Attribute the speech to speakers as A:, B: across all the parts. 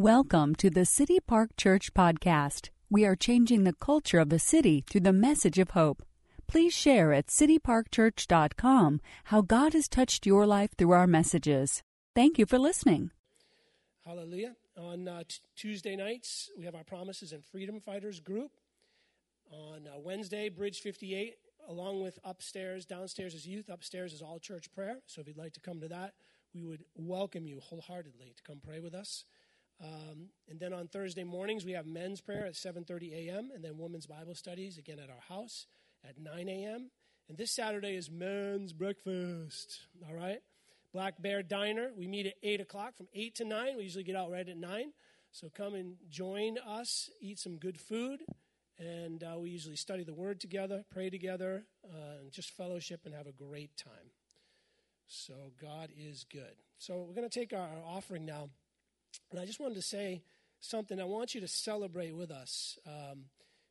A: Welcome to the City Park Church podcast. We are changing the culture of the city through the message of hope. Please share at cityparkchurch.com how God has touched your life through our messages. Thank you for listening.
B: Hallelujah. On uh, t- Tuesday nights, we have our Promises and Freedom Fighters group. On uh, Wednesday, Bridge 58, along with upstairs, downstairs is youth, upstairs is all church prayer. So if you'd like to come to that, we would welcome you wholeheartedly to come pray with us. Um, and then on Thursday mornings, we have men's prayer at 7.30 a.m. and then women's Bible studies, again, at our house at 9 a.m. And this Saturday is men's breakfast, all right? Black Bear Diner, we meet at 8 o'clock from 8 to 9. We usually get out right at 9. So come and join us, eat some good food, and uh, we usually study the Word together, pray together, uh, and just fellowship and have a great time. So God is good. So we're going to take our, our offering now. And I just wanted to say something. I want you to celebrate with us um,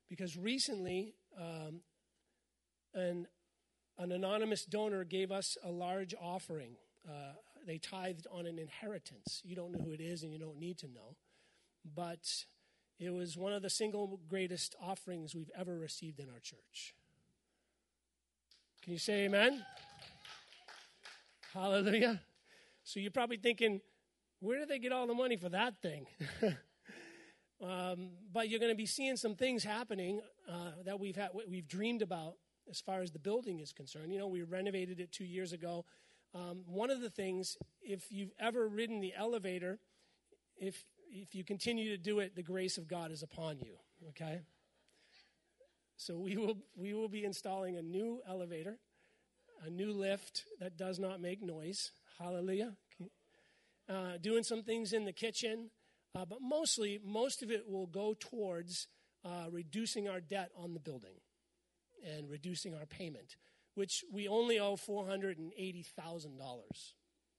B: because recently um, an, an anonymous donor gave us a large offering. Uh, they tithed on an inheritance. You don't know who it is and you don't need to know. But it was one of the single greatest offerings we've ever received in our church. Can you say amen? Hallelujah. So you're probably thinking, where do they get all the money for that thing? um, but you're going to be seeing some things happening uh, that we've had, we've dreamed about as far as the building is concerned. You know, we renovated it two years ago. Um, one of the things, if you've ever ridden the elevator, if if you continue to do it, the grace of God is upon you. Okay. So we will we will be installing a new elevator, a new lift that does not make noise. Hallelujah uh, doing some things in the kitchen, uh, but mostly, most of it will go towards uh, reducing our debt on the building and reducing our payment, which we only owe $480,000.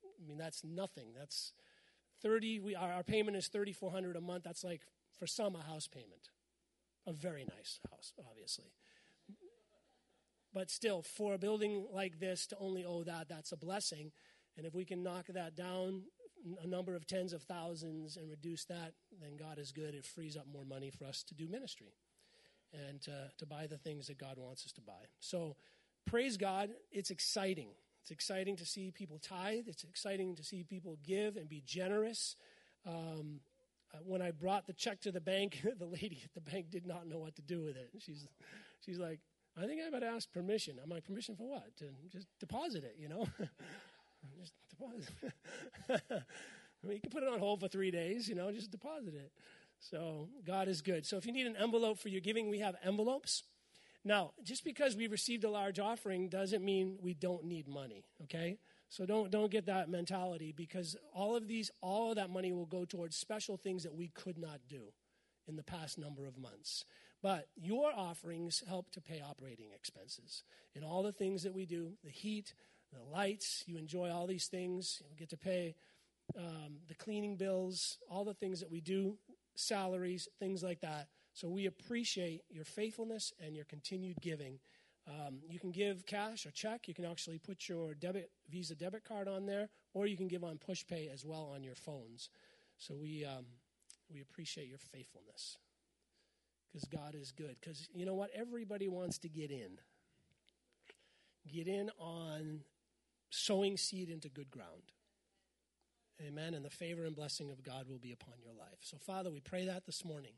B: I mean, that's nothing. That's 30, we, our, our payment is 3400 a month. That's like, for some, a house payment. A very nice house, obviously. But still, for a building like this to only owe that, that's a blessing. And if we can knock that down a number of tens of thousands and reduce that, then God is good. It frees up more money for us to do ministry and to, buy the things that God wants us to buy. So praise God. It's exciting. It's exciting to see people tithe. It's exciting to see people give and be generous. Um, uh, when I brought the check to the bank, the lady at the bank did not know what to do with it. She's, she's like, I think I better ask permission. I'm like, permission for what? To just deposit it, you know? Just deposit. you can put it on hold for three days, you know, just deposit it. So God is good. So if you need an envelope for your giving, we have envelopes. Now, just because we received a large offering doesn't mean we don't need money, okay? So don't don't get that mentality because all of these all of that money will go towards special things that we could not do in the past number of months. But your offerings help to pay operating expenses in all the things that we do, the heat, the lights, you enjoy all these things. You get to pay um, the cleaning bills, all the things that we do, salaries, things like that. So we appreciate your faithfulness and your continued giving. Um, you can give cash or check. You can actually put your debit Visa debit card on there, or you can give on PushPay as well on your phones. So we um, we appreciate your faithfulness because God is good. Because you know what, everybody wants to get in. Get in on sowing seed into good ground. Amen. And the favor and blessing of God will be upon your life. So, Father, we pray that this morning.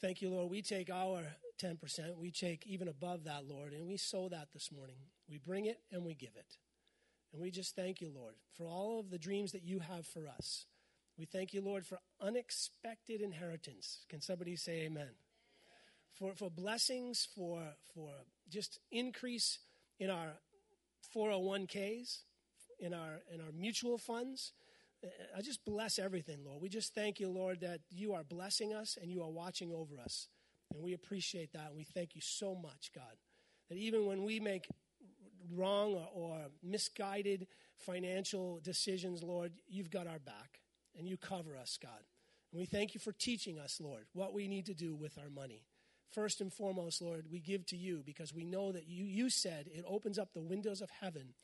B: Thank you, Lord. We take our 10%, we take even above that, Lord, and we sow that this morning. We bring it and we give it. And we just thank you, Lord, for all of the dreams that you have for us. We thank you, Lord, for unexpected inheritance. Can somebody say amen? For, for blessings, for, for just increase in our 401ks, in our in our mutual funds. I just bless everything, Lord. We just thank you, Lord, that you are blessing us and you are watching over us. And we appreciate that. And we thank you so much, God, that even when we make wrong or, or misguided financial decisions, Lord, you've got our back and you cover us, God. And we thank you for teaching us, Lord, what we need to do with our money. First and foremost, Lord, we give to you because we know that you, you said it opens up the windows of heaven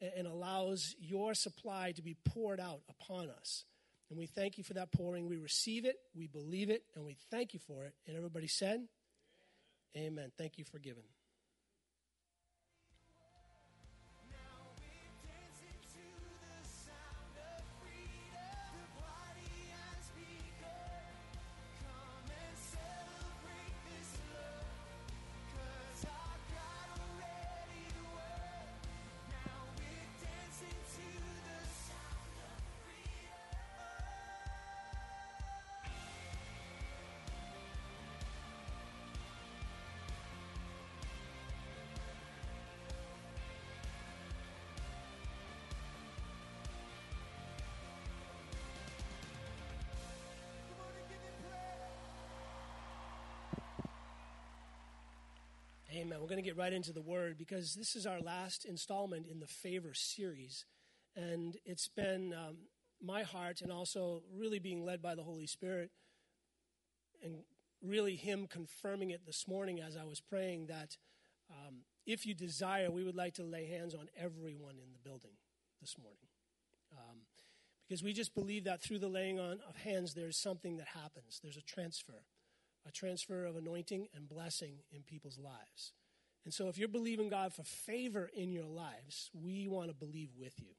B: and, and allows your supply to be poured out upon us. And we thank you for that pouring. We receive it, we believe it, and we thank you for it. And everybody said, Amen. Amen. Thank you for giving. Amen. We're going to get right into the word because this is our last installment in the favor series. And it's been um, my heart and also really being led by the Holy Spirit and really Him confirming it this morning as I was praying that um, if you desire, we would like to lay hands on everyone in the building this morning. Um, because we just believe that through the laying on of hands, there's something that happens, there's a transfer a transfer of anointing and blessing in people's lives. And so, if you're believing God for favor in your lives, we want to believe with you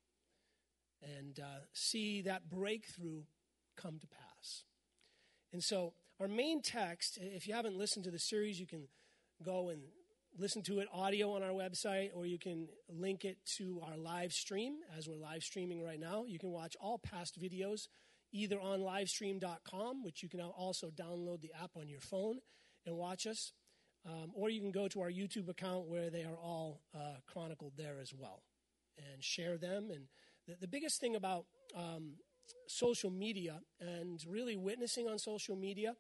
B: and uh, see that breakthrough come to pass. And so, our main text, if you haven't listened to the series, you can go and listen to it audio on our website, or you can link it to our live stream as we're live streaming right now. You can watch all past videos either on livestream.com, which you can also download the app on your phone and watch us, um, or you can go to our YouTube account where they are all uh, chronicled there as well and share them. And the, the biggest thing about um, social media and really witnessing on social media,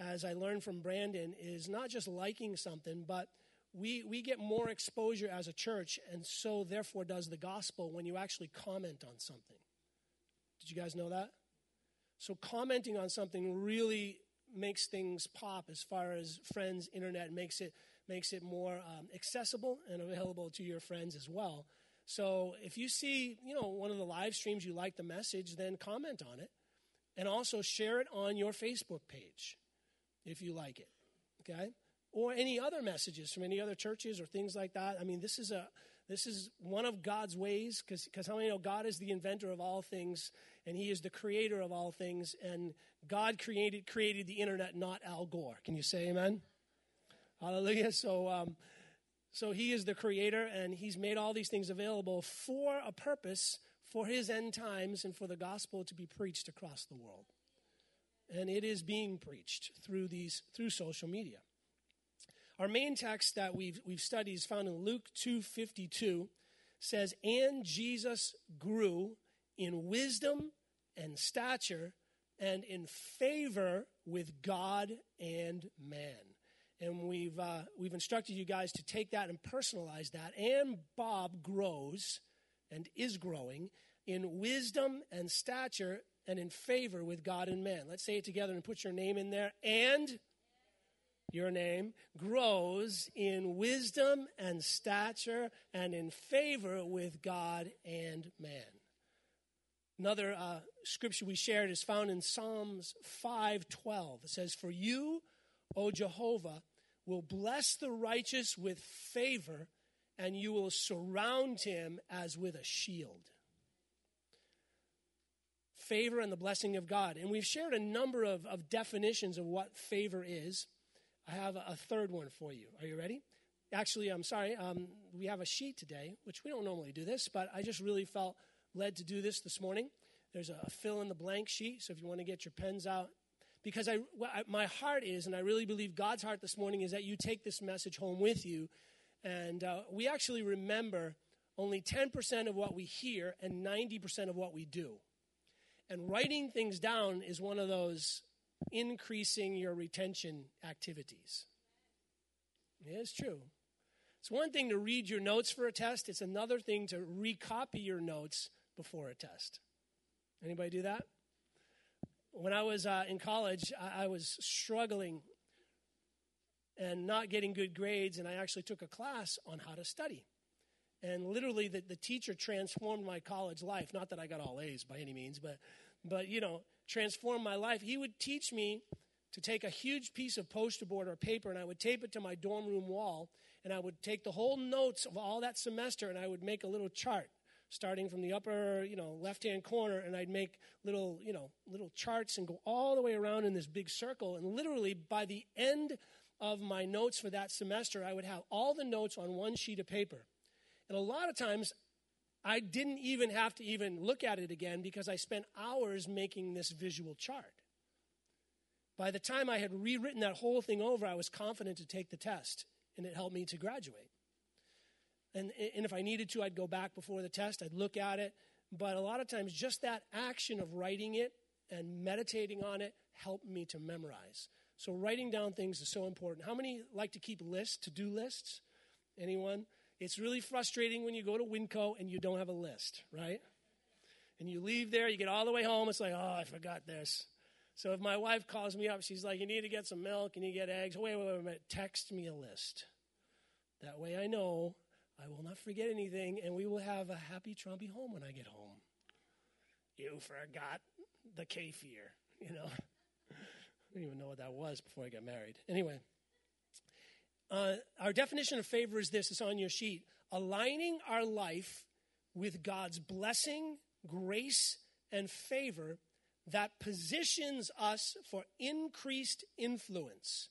B: as I learned from Brandon, is not just liking something, but we, we get more exposure as a church, and so therefore does the gospel when you actually comment on something. Did you guys know that? So commenting on something really makes things pop as far as friends, internet makes it makes it more um, accessible and available to your friends as well. So if you see, you know, one of the live streams you like the message, then comment on it, and also share it on your Facebook page if you like it. Okay, or any other messages from any other churches or things like that. I mean, this is a this is one of God's ways because cause how many know God is the inventor of all things and he is the creator of all things and God created created the internet not Al Gore. Can you say amen? Hallelujah. So um, so he is the creator and he's made all these things available for a purpose for his end times and for the gospel to be preached across the world. And it is being preached through these through social media. Our main text that we've, we've studied is found in Luke 2.52, says, And Jesus grew in wisdom and stature and in favor with God and man. And we've, uh, we've instructed you guys to take that and personalize that. And Bob grows and is growing in wisdom and stature and in favor with God and man. Let's say it together and put your name in there. And your name, grows in wisdom and stature and in favor with God and man. Another uh, scripture we shared is found in Psalms 5:12. It says, "For you, O Jehovah, will bless the righteous with favor, and you will surround him as with a shield." Favor and the blessing of God. And we've shared a number of, of definitions of what favor is. I have a third one for you. Are you ready? Actually, I'm sorry. Um, we have a sheet today, which we don't normally do this, but I just really felt led to do this this morning. There's a fill in the blank sheet, so if you want to get your pens out, because I, my heart is, and I really believe God's heart this morning is that you take this message home with you, and uh, we actually remember only 10% of what we hear and 90% of what we do. And writing things down is one of those increasing your retention activities. Yeah, it's true. It's one thing to read your notes for a test, it's another thing to recopy your notes before a test. Anybody do that? When I was uh, in college, I, I was struggling and not getting good grades, and I actually took a class on how to study. And literally, the, the teacher transformed my college life. Not that I got all A's by any means, but but you know, transformed my life. He would teach me to take a huge piece of poster board or paper and I would tape it to my dorm room wall and I would take the whole notes of all that semester and I would make a little chart starting from the upper, you know, left-hand corner and I'd make little, you know, little charts and go all the way around in this big circle and literally by the end of my notes for that semester I would have all the notes on one sheet of paper. And a lot of times I didn't even have to even look at it again because I spent hours making this visual chart. By the time I had rewritten that whole thing over, I was confident to take the test, and it helped me to graduate. And, and if I needed to, I'd go back before the test, I'd look at it. But a lot of times, just that action of writing it and meditating on it helped me to memorize. So, writing down things is so important. How many like to keep lists, to do lists? Anyone? It's really frustrating when you go to Winco and you don't have a list, right? And you leave there, you get all the way home, it's like, oh, I forgot this. So if my wife calls me up, she's like, you need to get some milk, and you get eggs. Wait, wait, wait a minute. Text me a list. That way I know I will not forget anything, and we will have a happy, trumpy home when I get home. You forgot the kefir, you know. I didn't even know what that was before I got married. Anyway. Uh, our definition of favor is this it's on your sheet aligning our life with God's blessing, grace, and favor that positions us for increased influence.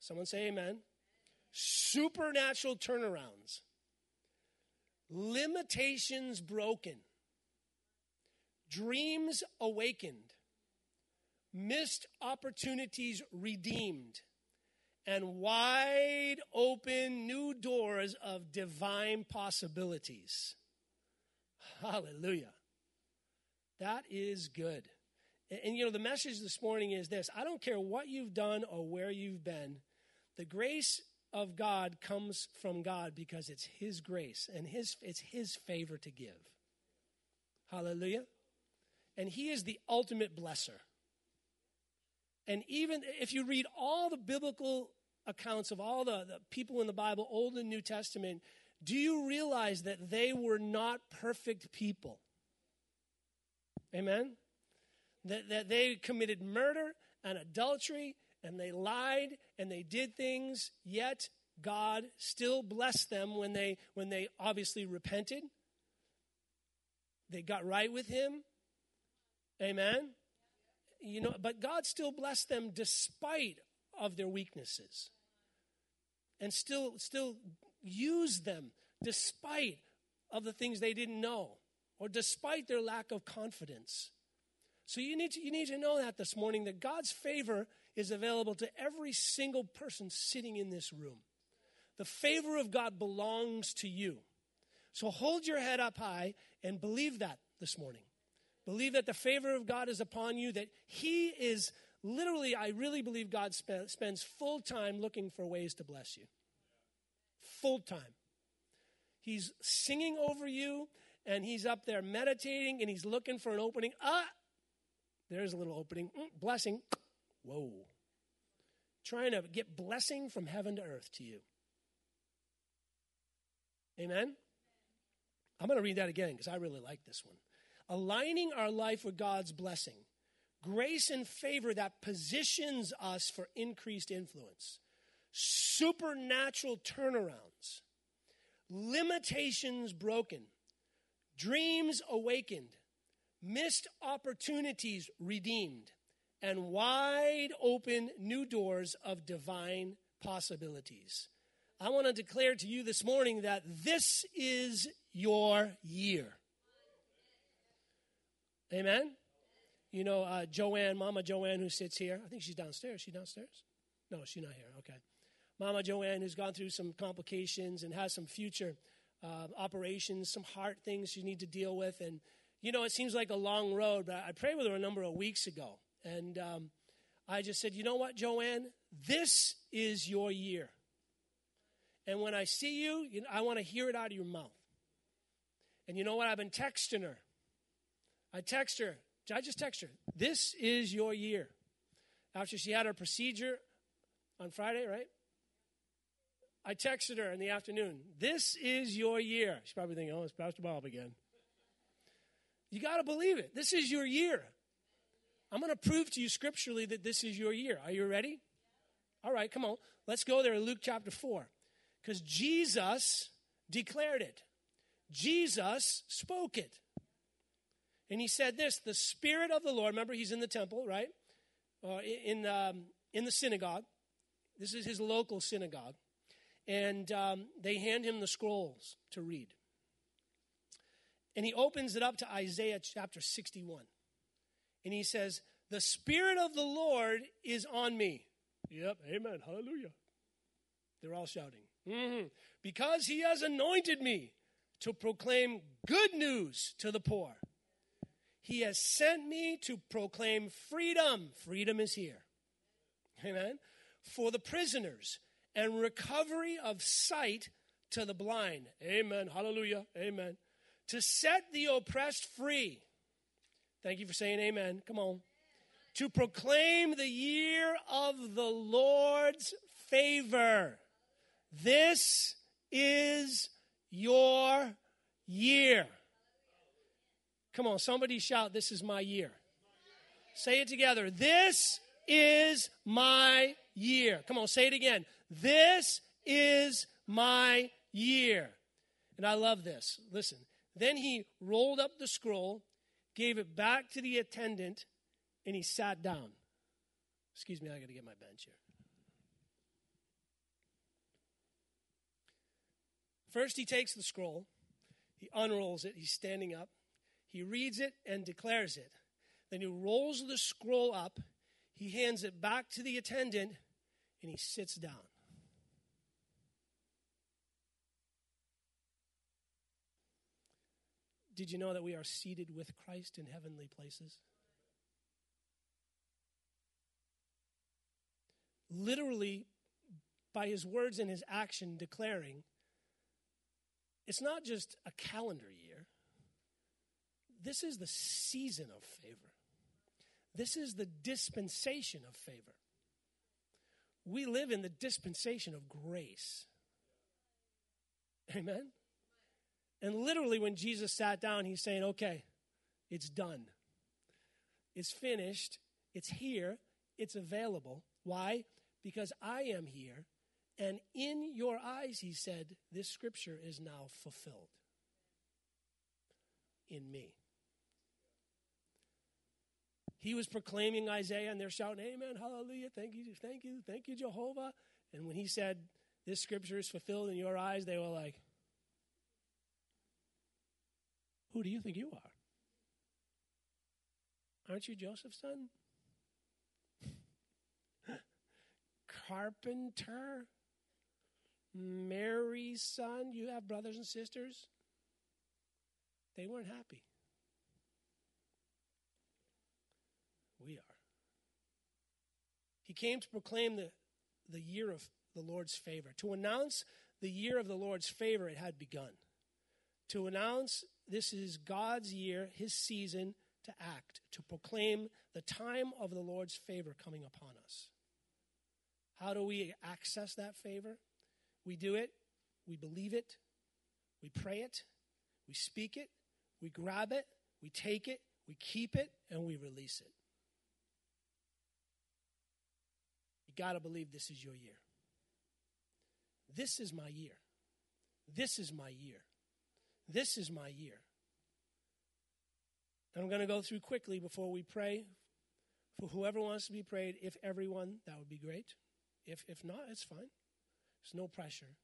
B: Someone say amen. Supernatural turnarounds, limitations broken, dreams awakened, missed opportunities redeemed and wide open new doors of divine possibilities. Hallelujah. That is good. And, and, you know, the message this morning is this I don't care what you've done or where you've been, the grace of God comes from God because it's His grace and his, it's His favor to give. Hallelujah. And He is the ultimate blesser. And even if you read all the biblical accounts of all the, the people in the Bible, Old and New Testament, do you realize that they were not perfect people? Amen? That, that they committed murder and adultery and they lied and they did things, yet God still blessed them when they, when they obviously repented. They got right with Him. Amen? You know, but God still blessed them despite of their weaknesses and still still use them despite of the things they didn't know or despite their lack of confidence. So you need to, you need to know that this morning that God's favor is available to every single person sitting in this room. The favor of God belongs to you. So hold your head up high and believe that this morning. Believe that the favor of God is upon you, that He is literally, I really believe God sp- spends full time looking for ways to bless you. Full time. He's singing over you and he's up there meditating and he's looking for an opening. Ah, there's a little opening. Mm, blessing. Whoa. Trying to get blessing from heaven to earth to you. Amen? I'm going to read that again because I really like this one. Aligning our life with God's blessing grace and favor that positions us for increased influence, supernatural turnarounds, limitations broken, dreams awakened, missed opportunities redeemed, and wide open new doors of divine possibilities. I want to declare to you this morning that this is your year. Amen? You know, uh, Joanne, Mama Joanne, who sits here. I think she's downstairs. She downstairs? No, she's not here. Okay. Mama Joanne, who's gone through some complications and has some future uh, operations, some heart things she needs to deal with. And, you know, it seems like a long road, but I prayed with her a number of weeks ago. And um, I just said, you know what, Joanne? This is your year. And when I see you, you know, I want to hear it out of your mouth. And you know what? I've been texting her. I text her, I just text her, this is your year. After she had her procedure on Friday, right? I texted her in the afternoon, this is your year. She's probably thinking, oh, it's Pastor Bob again. You got to believe it. This is your year. I'm going to prove to you scripturally that this is your year. Are you ready? All right, come on. Let's go there in Luke chapter 4. Because Jesus declared it, Jesus spoke it. And he said this the Spirit of the Lord, remember, he's in the temple, right? Uh, in, um, in the synagogue. This is his local synagogue. And um, they hand him the scrolls to read. And he opens it up to Isaiah chapter 61. And he says, The Spirit of the Lord is on me. Yep, amen, hallelujah. They're all shouting. Mm-hmm. Because he has anointed me to proclaim good news to the poor. He has sent me to proclaim freedom. Freedom is here. Amen. For the prisoners and recovery of sight to the blind. Amen. Hallelujah. Amen. To set the oppressed free. Thank you for saying amen. Come on. To proclaim the year of the Lord's favor. This is your year. Come on, somebody shout, This is my year. Say it together. This is my year. Come on, say it again. This is my year. And I love this. Listen. Then he rolled up the scroll, gave it back to the attendant, and he sat down. Excuse me, I got to get my bench here. First, he takes the scroll, he unrolls it, he's standing up, he reads it and declares it. Then he rolls the scroll up, he hands it back to the attendant, and he sits down. Did you know that we are seated with Christ in heavenly places? Literally, by his words and his action, declaring it's not just a calendar year, this is the season of favor. This is the dispensation of favor. We live in the dispensation of grace. Amen? And literally, when Jesus sat down, he's saying, Okay, it's done. It's finished. It's here. It's available. Why? Because I am here. And in your eyes, he said, this scripture is now fulfilled in me. He was proclaiming Isaiah, and they're shouting, Amen, hallelujah, thank you, thank you, thank you, Jehovah. And when he said, This scripture is fulfilled in your eyes, they were like, Who do you think you are? Aren't you Joseph's son? Carpenter? Mary's son? You have brothers and sisters? They weren't happy. We are. He came to proclaim the, the year of the Lord's favor, to announce the year of the Lord's favor, it had begun. To announce this is God's year, his season to act, to proclaim the time of the Lord's favor coming upon us. How do we access that favor? We do it, we believe it, we pray it, we speak it, we grab it, we take it, we keep it, and we release it. You got to believe this is your year. This is my year. This is my year. This is my year. And I'm going to go through quickly before we pray. For whoever wants to be prayed, if everyone, that would be great. If, if not, it's fine. There's no pressure.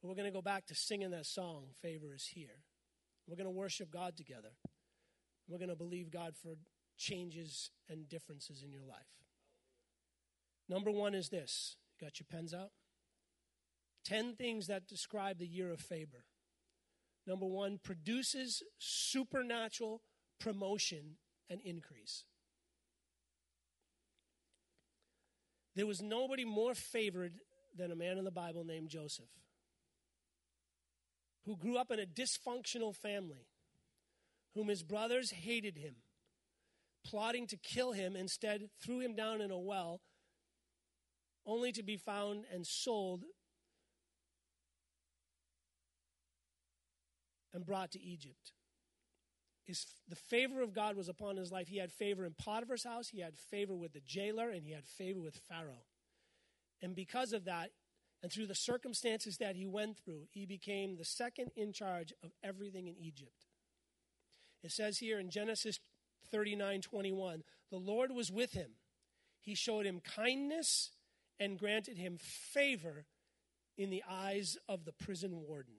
B: But we're going to go back to singing that song, Favor is Here. We're going to worship God together. We're going to believe God for changes and differences in your life. Number one is this. You got your pens out? Ten things that describe the year of favor. Number one, produces supernatural promotion and increase. There was nobody more favored than a man in the Bible named Joseph, who grew up in a dysfunctional family, whom his brothers hated him, plotting to kill him, instead, threw him down in a well, only to be found and sold and brought to Egypt. his, the favor of God was upon his life. He had favor in Potiphar's house, he had favor with the jailer, and he had favor with Pharaoh. And because of that, and through the circumstances that he went through, he became the second in charge of everything in Egypt. It says here in Genesis 39 21, the Lord was with him. He showed him kindness and granted him favor in the eyes of the prison warden.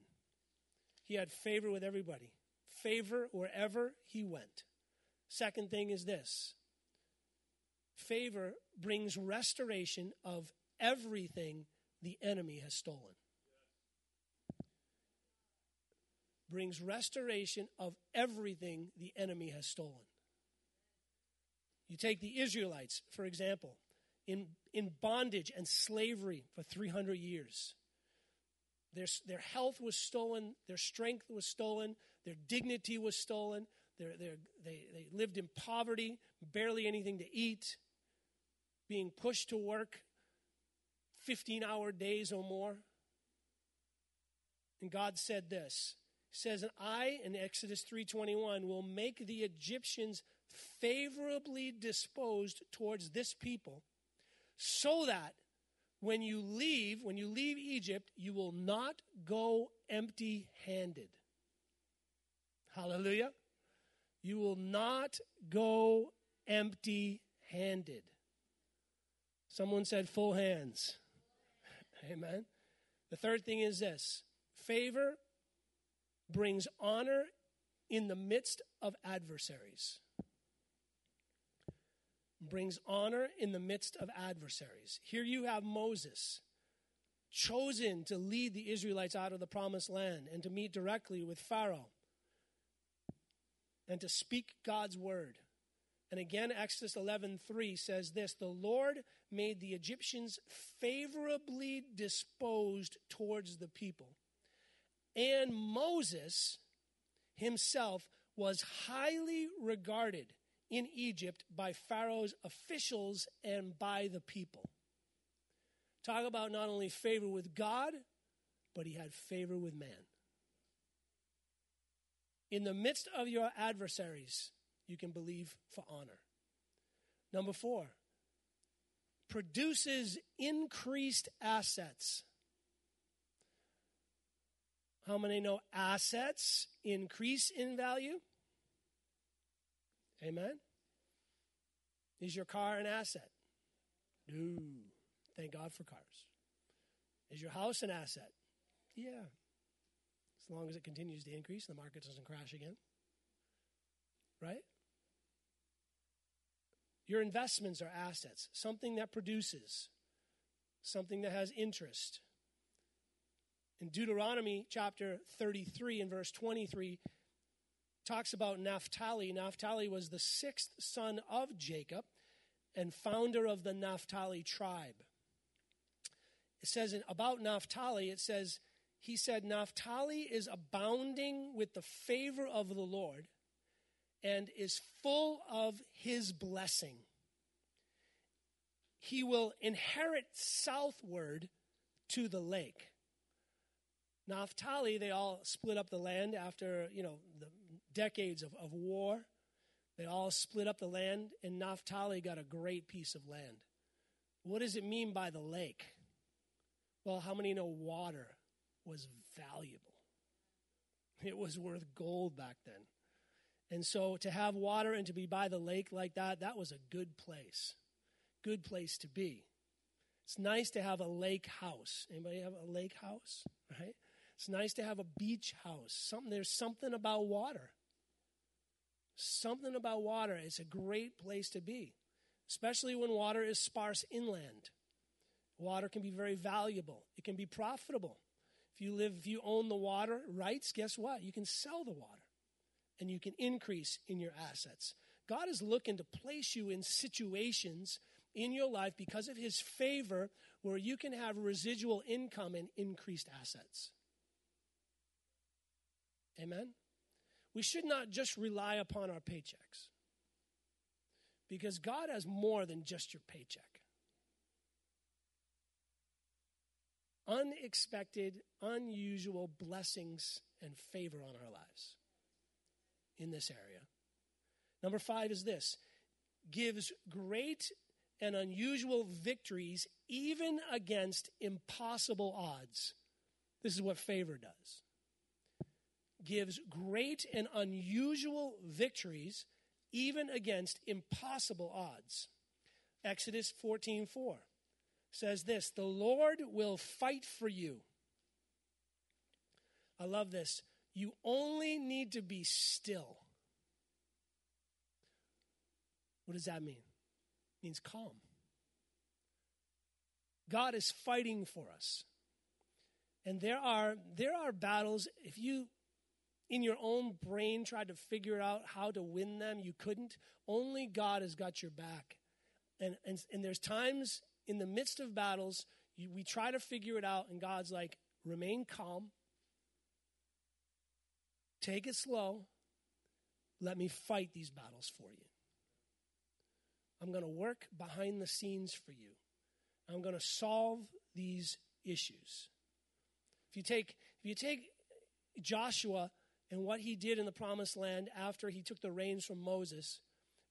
B: He had favor with everybody, favor wherever he went. Second thing is this favor brings restoration of everything the enemy has stolen. Brings restoration of everything the enemy has stolen. You take the Israelites, for example, in, in bondage and slavery for 300 years. Their, their health was stolen, their strength was stolen, their dignity was stolen, their, their, they, they lived in poverty, barely anything to eat, being pushed to work 15 hour days or more. And God said this. He says, And I, in Exodus 3.21, will make the Egyptians favorably disposed towards this people, so that when you leave, when you leave Egypt, you will not go empty handed. Hallelujah. You will not go empty handed. Someone said full hands. Amen. The third thing is this favor brings honor in the midst of adversaries. Brings honor in the midst of adversaries. Here you have Moses, chosen to lead the Israelites out of the promised land and to meet directly with Pharaoh and to speak God's word. And again, Exodus 11:3 says this, "The Lord made the Egyptians favorably disposed towards the people. And Moses himself was highly regarded in Egypt by Pharaoh's officials and by the people." Talk about not only favor with God, but he had favor with man. In the midst of your adversaries, you can believe for honor. Number four, produces increased assets. How many know assets increase in value? Amen. Is your car an asset? No. Thank God for cars. Is your house an asset? Yeah. As long as it continues to increase, and the market doesn't crash again. Right? Your investments are assets, something that produces, something that has interest. In Deuteronomy chapter 33 and verse 23, talks about Naphtali. Naphtali was the sixth son of Jacob and founder of the Naphtali tribe. It says about Naphtali, it says, he said, Naphtali is abounding with the favor of the Lord and is full of his blessing. He will inherit southward to the lake. Naphtali, they all split up the land after, you know, the decades of, of war. They all split up the land, and Naphtali got a great piece of land. What does it mean by the lake? Well, how many know water was valuable? It was worth gold back then. And so to have water and to be by the lake like that, that was a good place. Good place to be. It's nice to have a lake house. Anybody have a lake house? Right? It's nice to have a beach house. Something there's something about water. Something about water. It's a great place to be, especially when water is sparse inland. Water can be very valuable. It can be profitable. If you live, if you own the water rights, guess what? You can sell the water and you can increase in your assets. God is looking to place you in situations in your life because of his favor where you can have residual income and increased assets. Amen? We should not just rely upon our paychecks because God has more than just your paycheck. Unexpected, unusual blessings and favor on our lives in this area. Number five is this gives great and unusual victories even against impossible odds. This is what favor does. Gives great and unusual victories even against impossible odds. Exodus 14:4 4 says this, "The Lord will fight for you." I love this. You only need to be still. What does that mean? It means calm. God is fighting for us. And there are there are battles if you in your own brain tried to figure out how to win them, you couldn't. Only God has got your back. And and, and there's times in the midst of battles you, we try to figure it out and God's like remain calm. Take it slow. Let me fight these battles for you. I'm going to work behind the scenes for you. I'm going to solve these issues. If you take if you take Joshua and what he did in the promised land after he took the reins from Moses,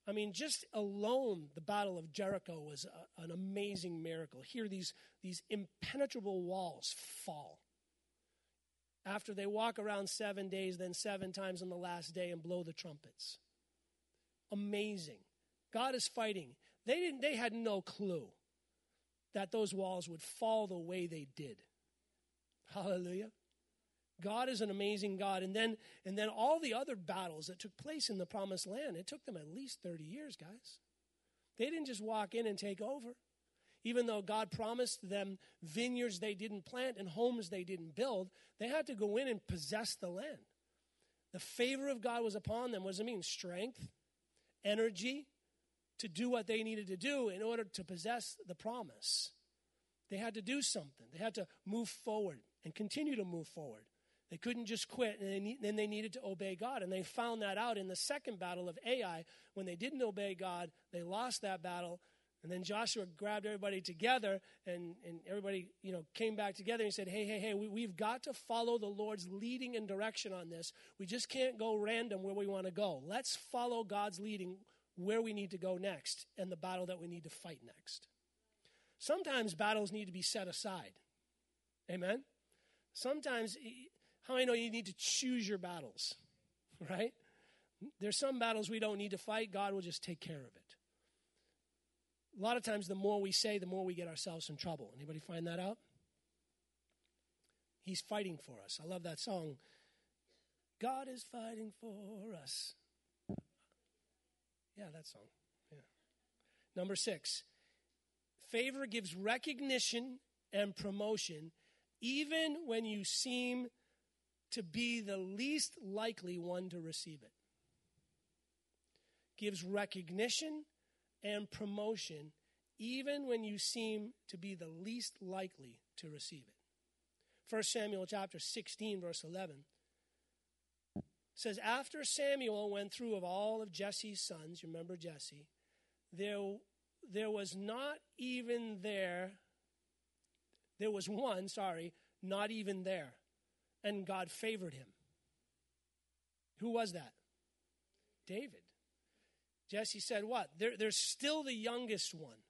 B: I mean, just alone, the Battle of Jericho was a, an amazing miracle. Here, these, these impenetrable walls fall after they walk around seven days, then seven times on the last day and blow the trumpets. Amazing. God is fighting. They didn't they had no clue that those walls would fall the way they did. Hallelujah. God is an amazing God. And then and then all the other battles that took place in the promised land, it took them at least 30 years, guys. They didn't just walk in and take over. Even though God promised them vineyards they didn't plant and homes they didn't build, they had to go in and possess the land. The favor of God was upon them. What does it mean? Strength, energy to do what they needed to do in order to possess the promise. They had to do something, they had to move forward and continue to move forward. They couldn't just quit, and then they needed to obey God. And they found that out in the second battle of Ai. When they didn't obey God, they lost that battle, and then Joshua grabbed everybody together and, and everybody, you know, came back together and said, hey, hey, hey, we, we've got to follow the Lord's leading and direction on this. We just can't go random where we want to go. Let's follow God's leading where we need to go next and the battle that we need to fight next. Sometimes battles need to be set aside. Amen? Sometimes, how I know you need to choose your battles, right? There's some battles we don't need to fight. God will just take care of it a lot of times the more we say, the more we get ourselves in trouble. Anybody find that out? He's fighting for us. I love that song. God is fighting for us. Yeah, that song. Yeah. Number six, favor gives recognition and promotion even when you seem to be the least likely one to receive it. Gives recognition and promotion even when you seem to be the least likely to receive it. 1 Samuel chapter 16 verse 11 says after Samuel went through of all of Jesse's sons, remember Jesse, there there was not even there there was one, sorry, not even there. And God favored him. Who was that? David. Jesse said, What? There, there's still the youngest one.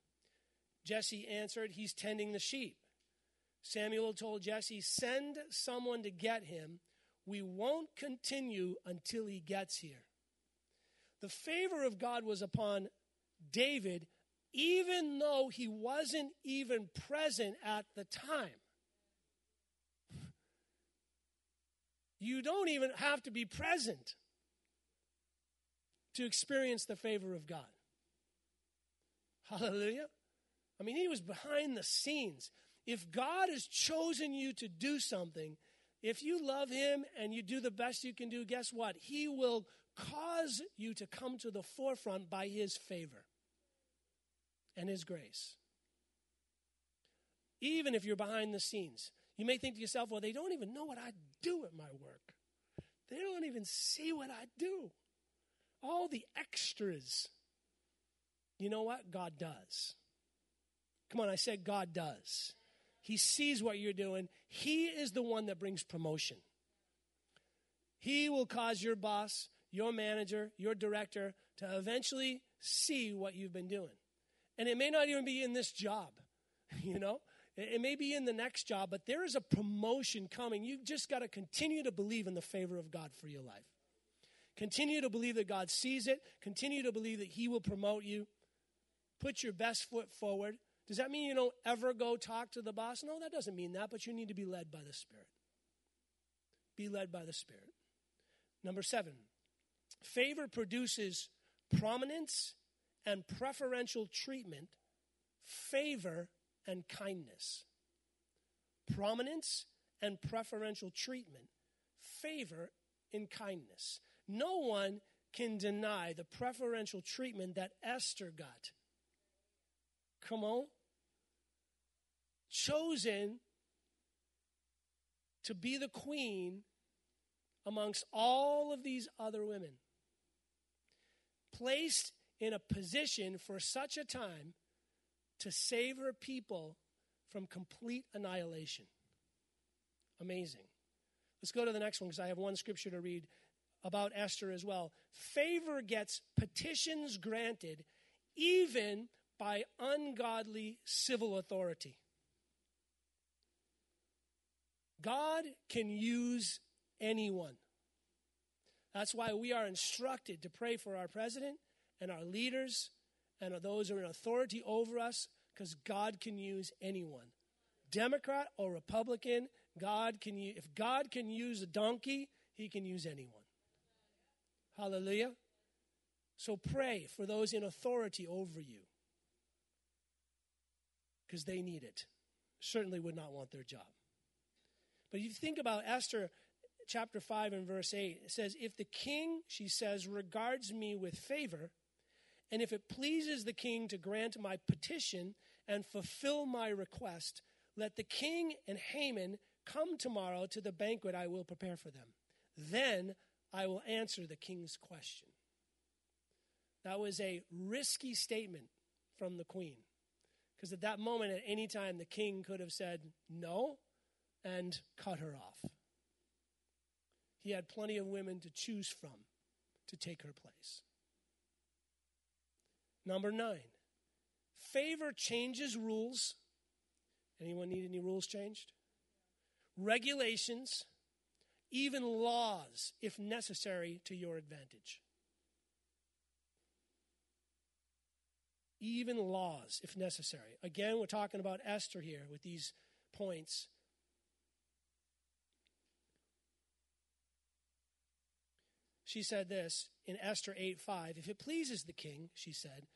B: Jesse answered, He's tending the sheep. Samuel told Jesse, Send someone to get him. We won't continue until he gets here. The favor of God was upon David, even though he wasn't even present at the time. You don't even have to be present to experience the favor of God. Hallelujah. I mean, he was behind the scenes. If God has chosen you to do something, if you love him and you do the best you can do, guess what? He will cause you to come to the forefront by his favor and his grace. Even if you're behind the scenes, you may think to yourself, well, they don't even know what I do at my work. They don't even see what I do all the extras. You know what? God does. Come on, I said God does. He sees what you're doing. He is the one that brings promotion. He will cause your boss, your manager, your director, to eventually see what you've been doing. And it may not even be in this job, you know? It may be in the next job, but there is a promotion coming. You've just got to continue to believe in the favor of God for your life. Continue to believe that God sees it. Continue to believe that He will promote you. Put your best foot forward. Does that mean you don't ever go talk to the boss? No, that doesn't mean that, but you need to be led by the Spirit. Be led by the Spirit. Number seven, favor produces prominence and preferential treatment, favor and kindness. Prominence and preferential treatment, favor and kindness. No one can deny the preferential treatment that Esther got. Come on. Chosen to be the queen amongst all of these other women. Placed in a position for such a time to save her people from complete annihilation. Amazing. Let's go to the next one because I have one scripture to read about Esther as well. Favor gets petitions granted even by ungodly civil authority. God can use anyone. That's why we are instructed to pray for our president and our leaders and those who are in authority over us because God can use anyone. Democrat or Republican, God can use, if God can use a donkey, he can use anyone. Hallelujah. So pray for those in authority over you because they need it. Certainly would not want their job. But if you think about Esther chapter 5 and verse 8, it says, If the king, she says, regards me with favor, and if it pleases the king to grant my petition and fulfill my request, let the king and Haman come tomorrow to the banquet I will prepare for them. Then I will answer the king's question. That was a risky statement from the queen. Because at that moment, at any time, the king could have said no and cut her off. He had plenty of women to choose from to take her place. Number nine, favor changes rules. Anyone need any rules changed? Regulations, even laws, if necessary, to your advantage. Even laws, if necessary. Again, we're talking about Esther here with these points. She said this in Esther 8 5. If it pleases the king, she said,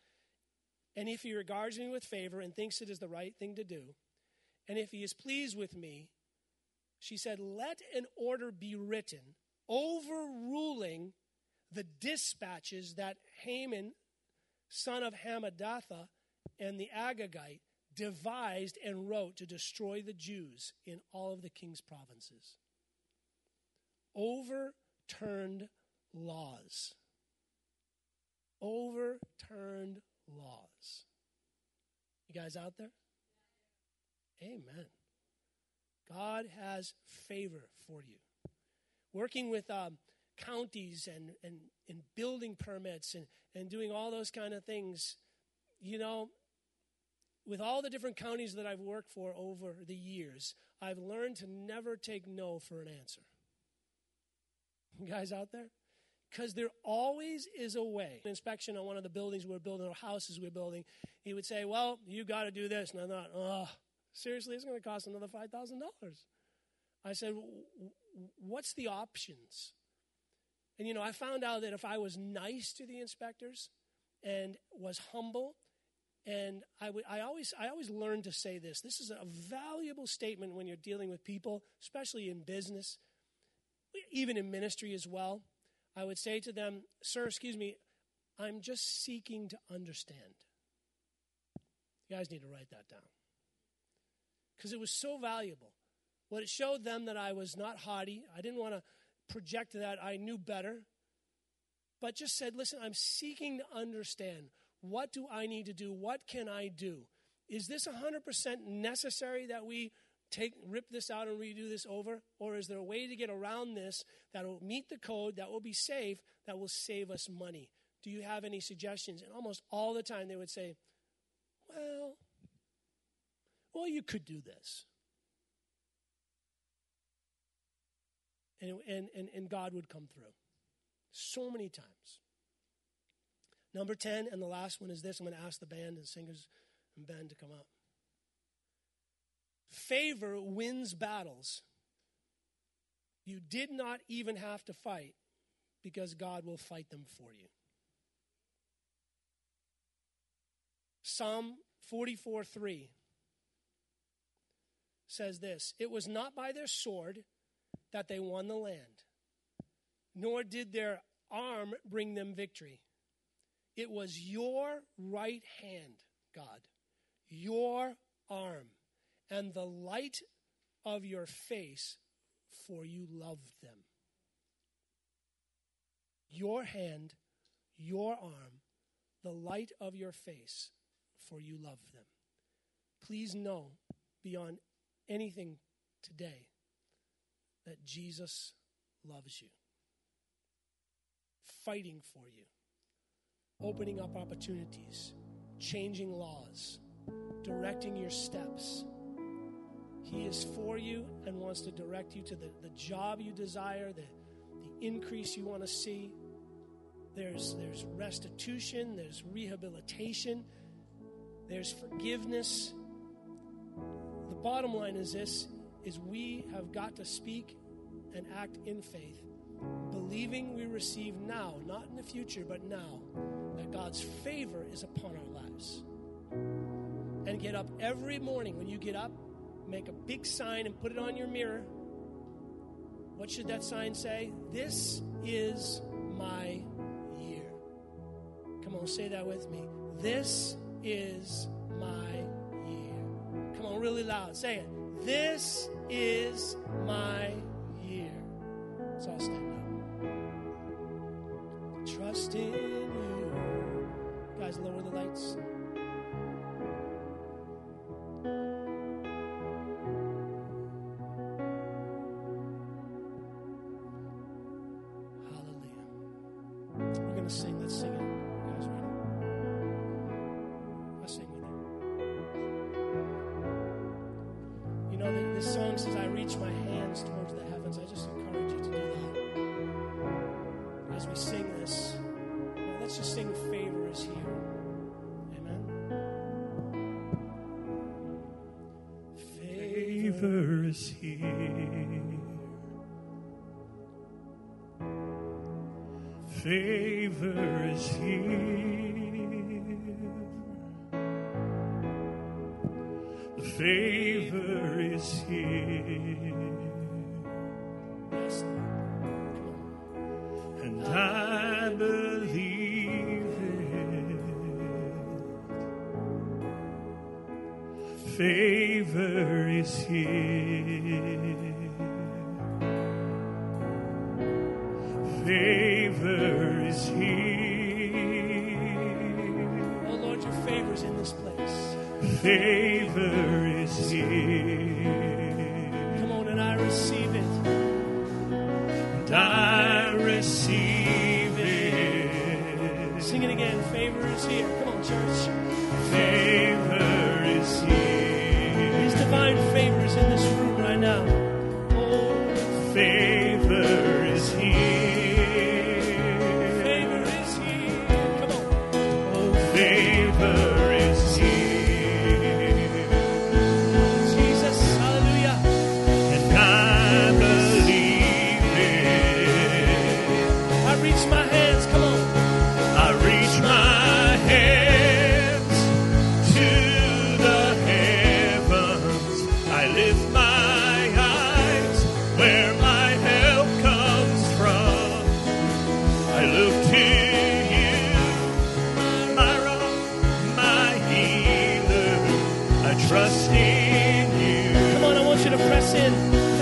B: and if he regards me with favor and thinks it is the right thing to do, and if he is pleased with me, she said, let an order be written overruling the dispatches that Haman, son of Hammedatha, and the Agagite devised and wrote to destroy the Jews in all of the king's provinces. Overturned laws. Overturned laws. You guys out there? Amen. God has favor for you. Working with um, counties and, and, and building permits and, and doing all those kind of things, you know, with all the different counties that I've worked for over the years, I've learned to never take no for an answer. You guys out there? Because there always is a way. An Inspection on one of the buildings we're building, or houses we're building, he would say, Well, you got to do this. And I thought, Oh, seriously, it's going to cost another $5,000. I said, What's the options? And, you know, I found out that if I was nice to the inspectors and was humble, and I, would, I, always, I always learned to say this. This is a valuable statement when you're dealing with people, especially in business, even in ministry as well. I would say to them, Sir, excuse me, I'm just seeking to understand. You guys need to write that down. Because it was so valuable. What it showed them that I was not haughty. I didn't want to project that I knew better. But just said, listen, I'm seeking to understand. What do I need to do? What can I do? Is this 100% necessary that we take rip this out and redo this over? Or is there a way to get around this that will meet the code, that will be safe, that will save us money? Do you have any suggestions? And almost all the time they would say, Well, well, you could do this. And, and, and, and God would come through. So many times. Number 10, and the last one is this. I'm going to ask the band and singers and band to come up. Favor wins battles. You did not even have to fight because God will fight them for you. Psalm 44 3 says this It was not by their sword that they won the land, nor did their arm bring them victory. It was your right hand, God, your arm, and the light of your face, for you loved them. Your hand, your arm, the light of your face, for you loved them. Please know beyond anything today that Jesus loves you, fighting for you opening up opportunities, changing laws, directing your steps. He is for you and wants to direct you to the, the job you desire, the, the increase you want to see. There's, there's restitution, there's rehabilitation, there's forgiveness. The bottom line is this is we have got to speak and act in faith, believing we receive now, not in the future, but now that God's favor is upon our lives. And get up every morning when you get up, make a big sign and put it on your mirror. What should that sign say? This is my year. Come on, say that with me. This is my year. Come on, really loud. Say it. This is my year. Let's all stand up. Trust in you. Guys, lower the lights. Favor is here.
C: Favor is here. The favor is here. And I believe it. Favor is here. Favor is here.
B: Oh Lord, your favor's in this place.
C: Favor is here.
B: Come on, and I receive it.
C: And I receive it.
B: Sing it again. Favor is here. Come on, church.
C: Favor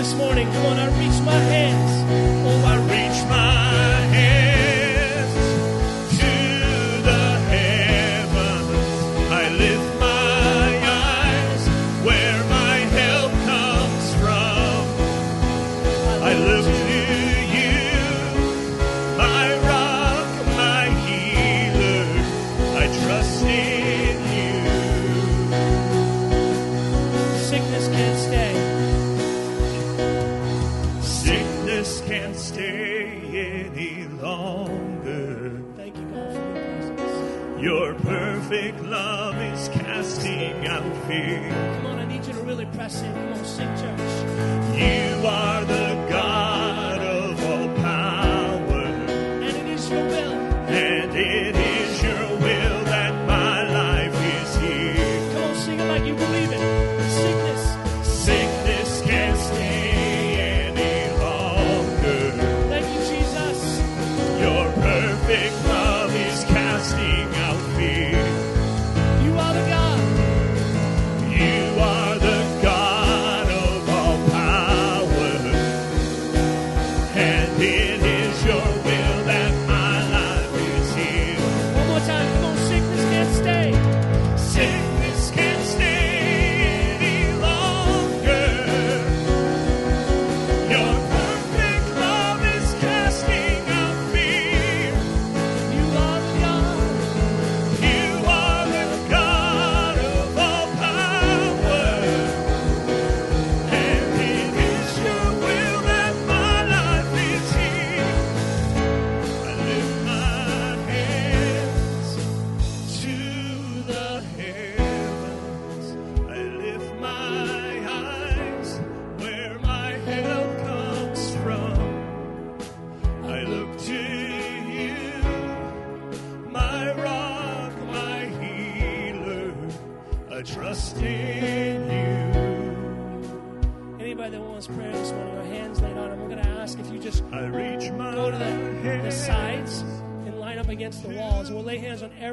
B: this morning. Come on, I reach my hands.
C: Oh, I reach my
B: you to really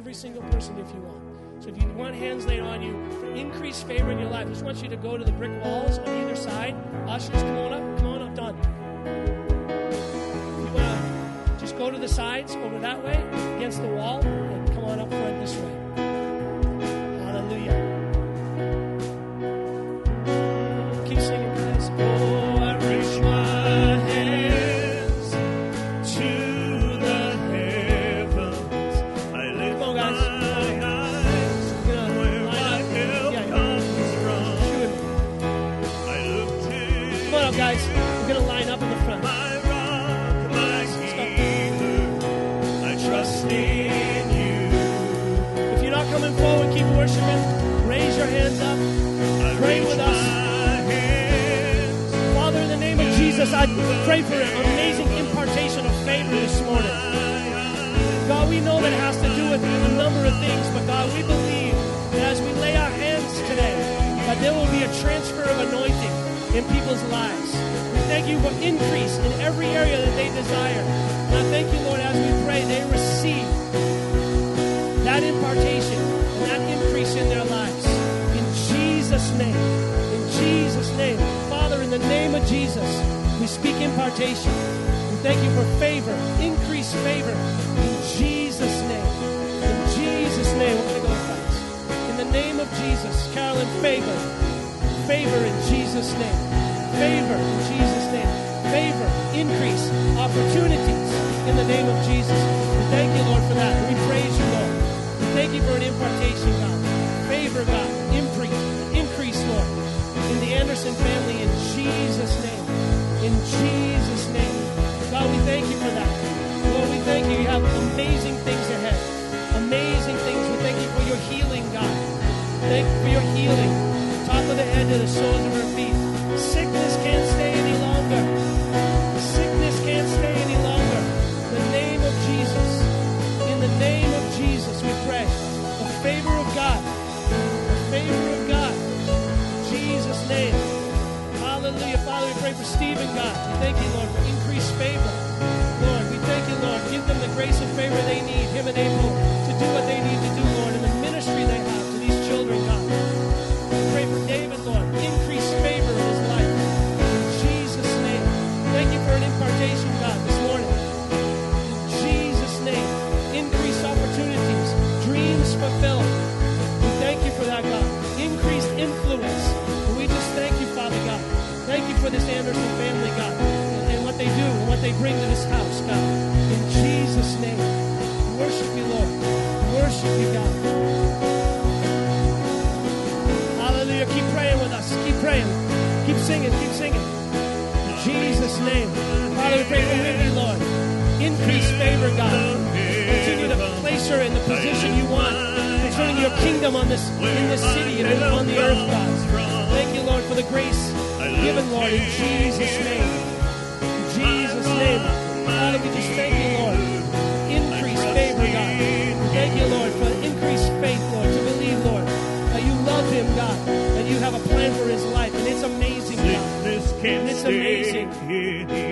B: every single person if you want. So if you want hands laid on you for increased favor in your life, I just want you to go to the brick walls on either side. Ushers, come on up. Come on up. Done. If you want to just go to the sides over that way against the wall Jesus, we speak impartation. We thank you for favor, increased favor. In Jesus' name. In Jesus' name. We're going to go fast. In the name of Jesus, Carolyn, favor. Favor in Jesus' name. Favor in Jesus' name. Favor, increase, opportunities in the name of Jesus. We thank you, Lord, for that. We praise you, Lord. We thank you for an impartation, God. Favor, God. Increase, increase, Lord. In the Anderson family, in Jesus' name. In Jesus' name. God, we thank you for that. Lord, we thank you. You have amazing things ahead. Amazing things. We thank you for your healing, God. Thank you for your healing. Top of the head to the soles of her feet. Sickness can't stay any longer. Pray for Stephen, God. We thank you, Lord, for increased favor. Lord, we thank you, Lord. Give them the grace and favor they need, him and April, to do what they need to do, Lord, in the ministry they have to these children, God. We pray for David, Lord. Increased favor in his life. In Jesus' name. Thank you for an impartation, God, this morning. In Jesus' name. Increased opportunities, dreams fulfilled. We thank you for that, God. Increased influence. For this Anderson family, God, and, what they do and what they bring to this house, God. In Jesus' name. Worship you, Lord. Worship you, God. Hallelujah. Keep praying with us. Keep praying. Keep singing. Keep singing. In Jesus' name. Father, we pray for Whitney, Lord. Increase favor, God. Continue to place her in the position you want. concerning your kingdom on this in this city and on the earth, God. Thank you, Lord, for the grace given, Lord, in Jesus' name. In Jesus' name. Father, we just thank you, Lord. Increase favor, God. Thank you, Lord, for increased faith, Lord, to believe, Lord, that you love him, God, and you have a plan for his life. And it's amazing, God. And it's amazing.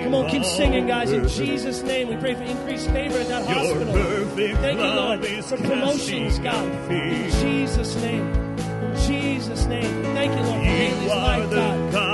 B: Come on, keep singing, guys. In Jesus' name, we pray for increased favor at that hospital. Thank you, Lord, for promotions, God. In Jesus' name. In Jesus' name. Thank you, Lord, for Haley's life, God.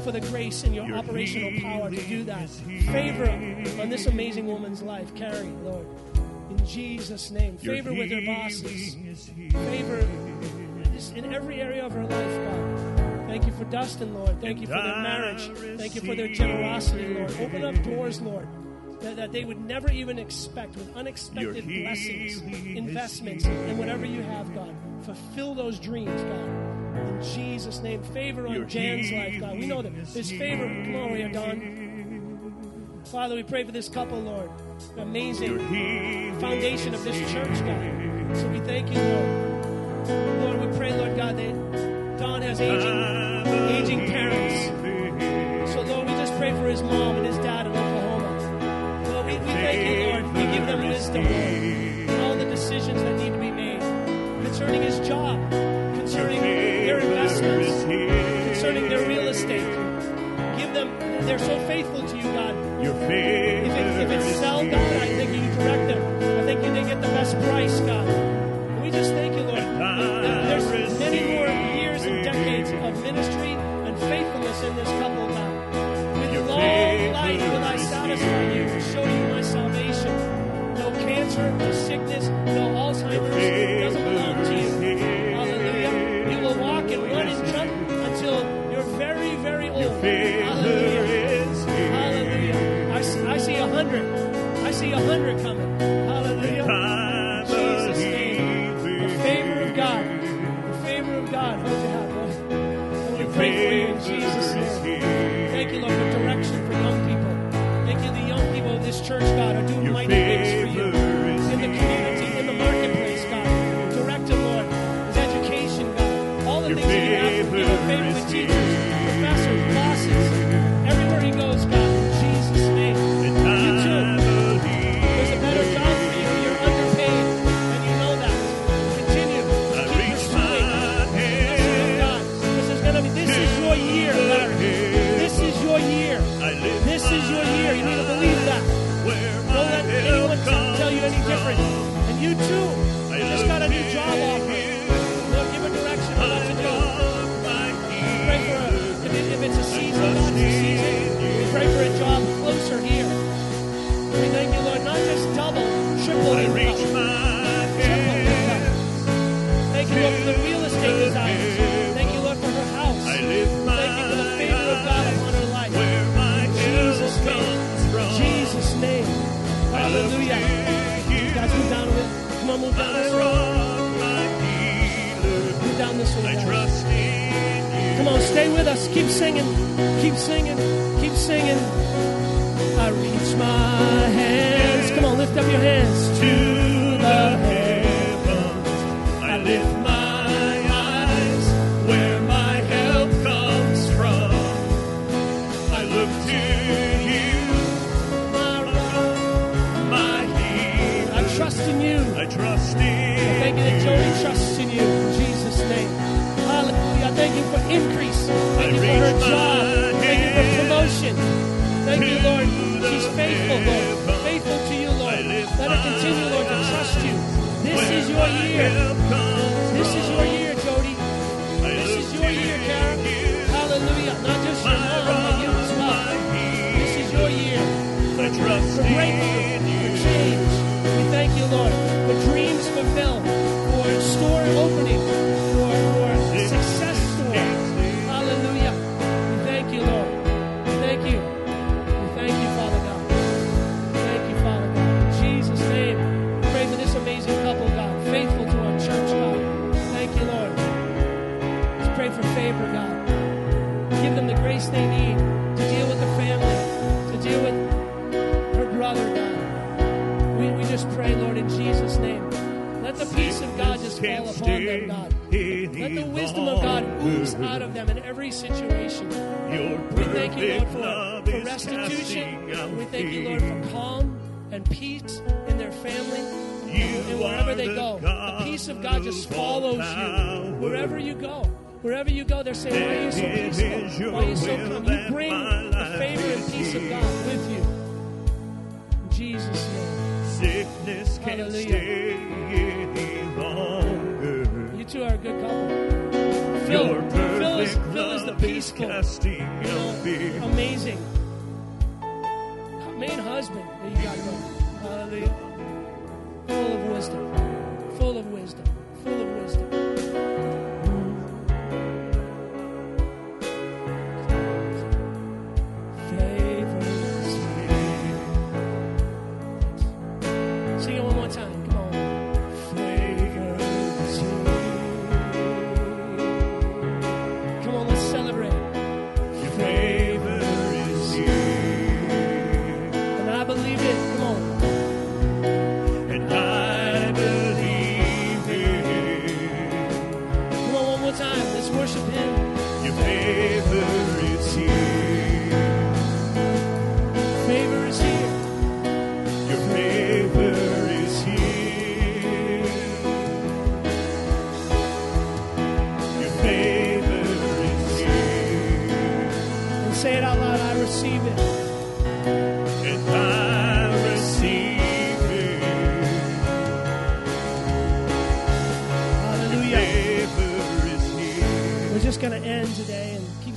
C: You
B: for the grace and your operational power to do that. Favor on this amazing woman's life, Carrie, Lord. In Jesus' name. Favor with her bosses. Favor in every area of her life, God. Thank you for Dustin, Lord. Thank you for their marriage. Thank you for their generosity, Lord. Open up doors, Lord, that, that they would never even expect with unexpected blessings, investments, and whatever you have, God. Fulfill those dreams, God. In Jesus' name. Favor on Jan's life, God. We know that there's favor. On, we are done. Father, we pray for this couple, Lord. Amazing foundation of this church, God. So we thank you, Lord. Lord, we pray, Lord God, that Don has aging, aging parents. So, Lord, we just pray for his mom and his dad in Oklahoma. Lord, we, we thank you, Lord. We give them wisdom, Lord, in all the decisions that need to be made concerning his job, they're so faithful to you, God.
C: Your
B: If,
C: faith
B: it, if it's sell, God, I think you direct them. I think you they get the best price, God. We just thank you, Lord. There's many more years and decades of ministry and faithfulness in this couple, God. With Your long life will I satisfy you and show you my salvation. No cancer, no sickness, no Alzheimer's.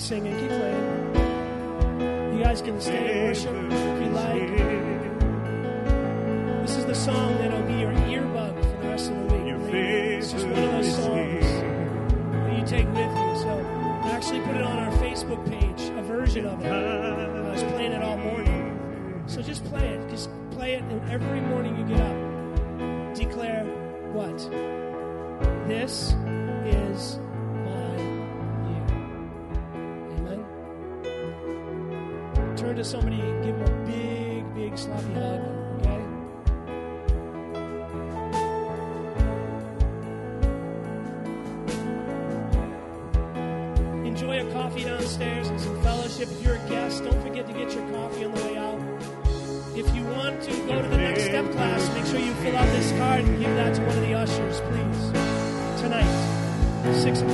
B: singing, keep playing. You guys can stand and worship if you like. This is the song that'll be your earbud for the rest of the week. It's just one of those songs that you take with you. So I actually put it on our Facebook page, a version of it. I was playing it all morning. So just play it. Just play it, and every morning you get up, declare what? This to somebody and give them a big, big sloppy hug, okay? Enjoy a coffee downstairs and some fellowship. If you're a guest, don't forget to get your coffee on the way out. If you want to go to the next step class, make sure you fill out this card and give that to one of the ushers, please. Tonight, 6 o'clock.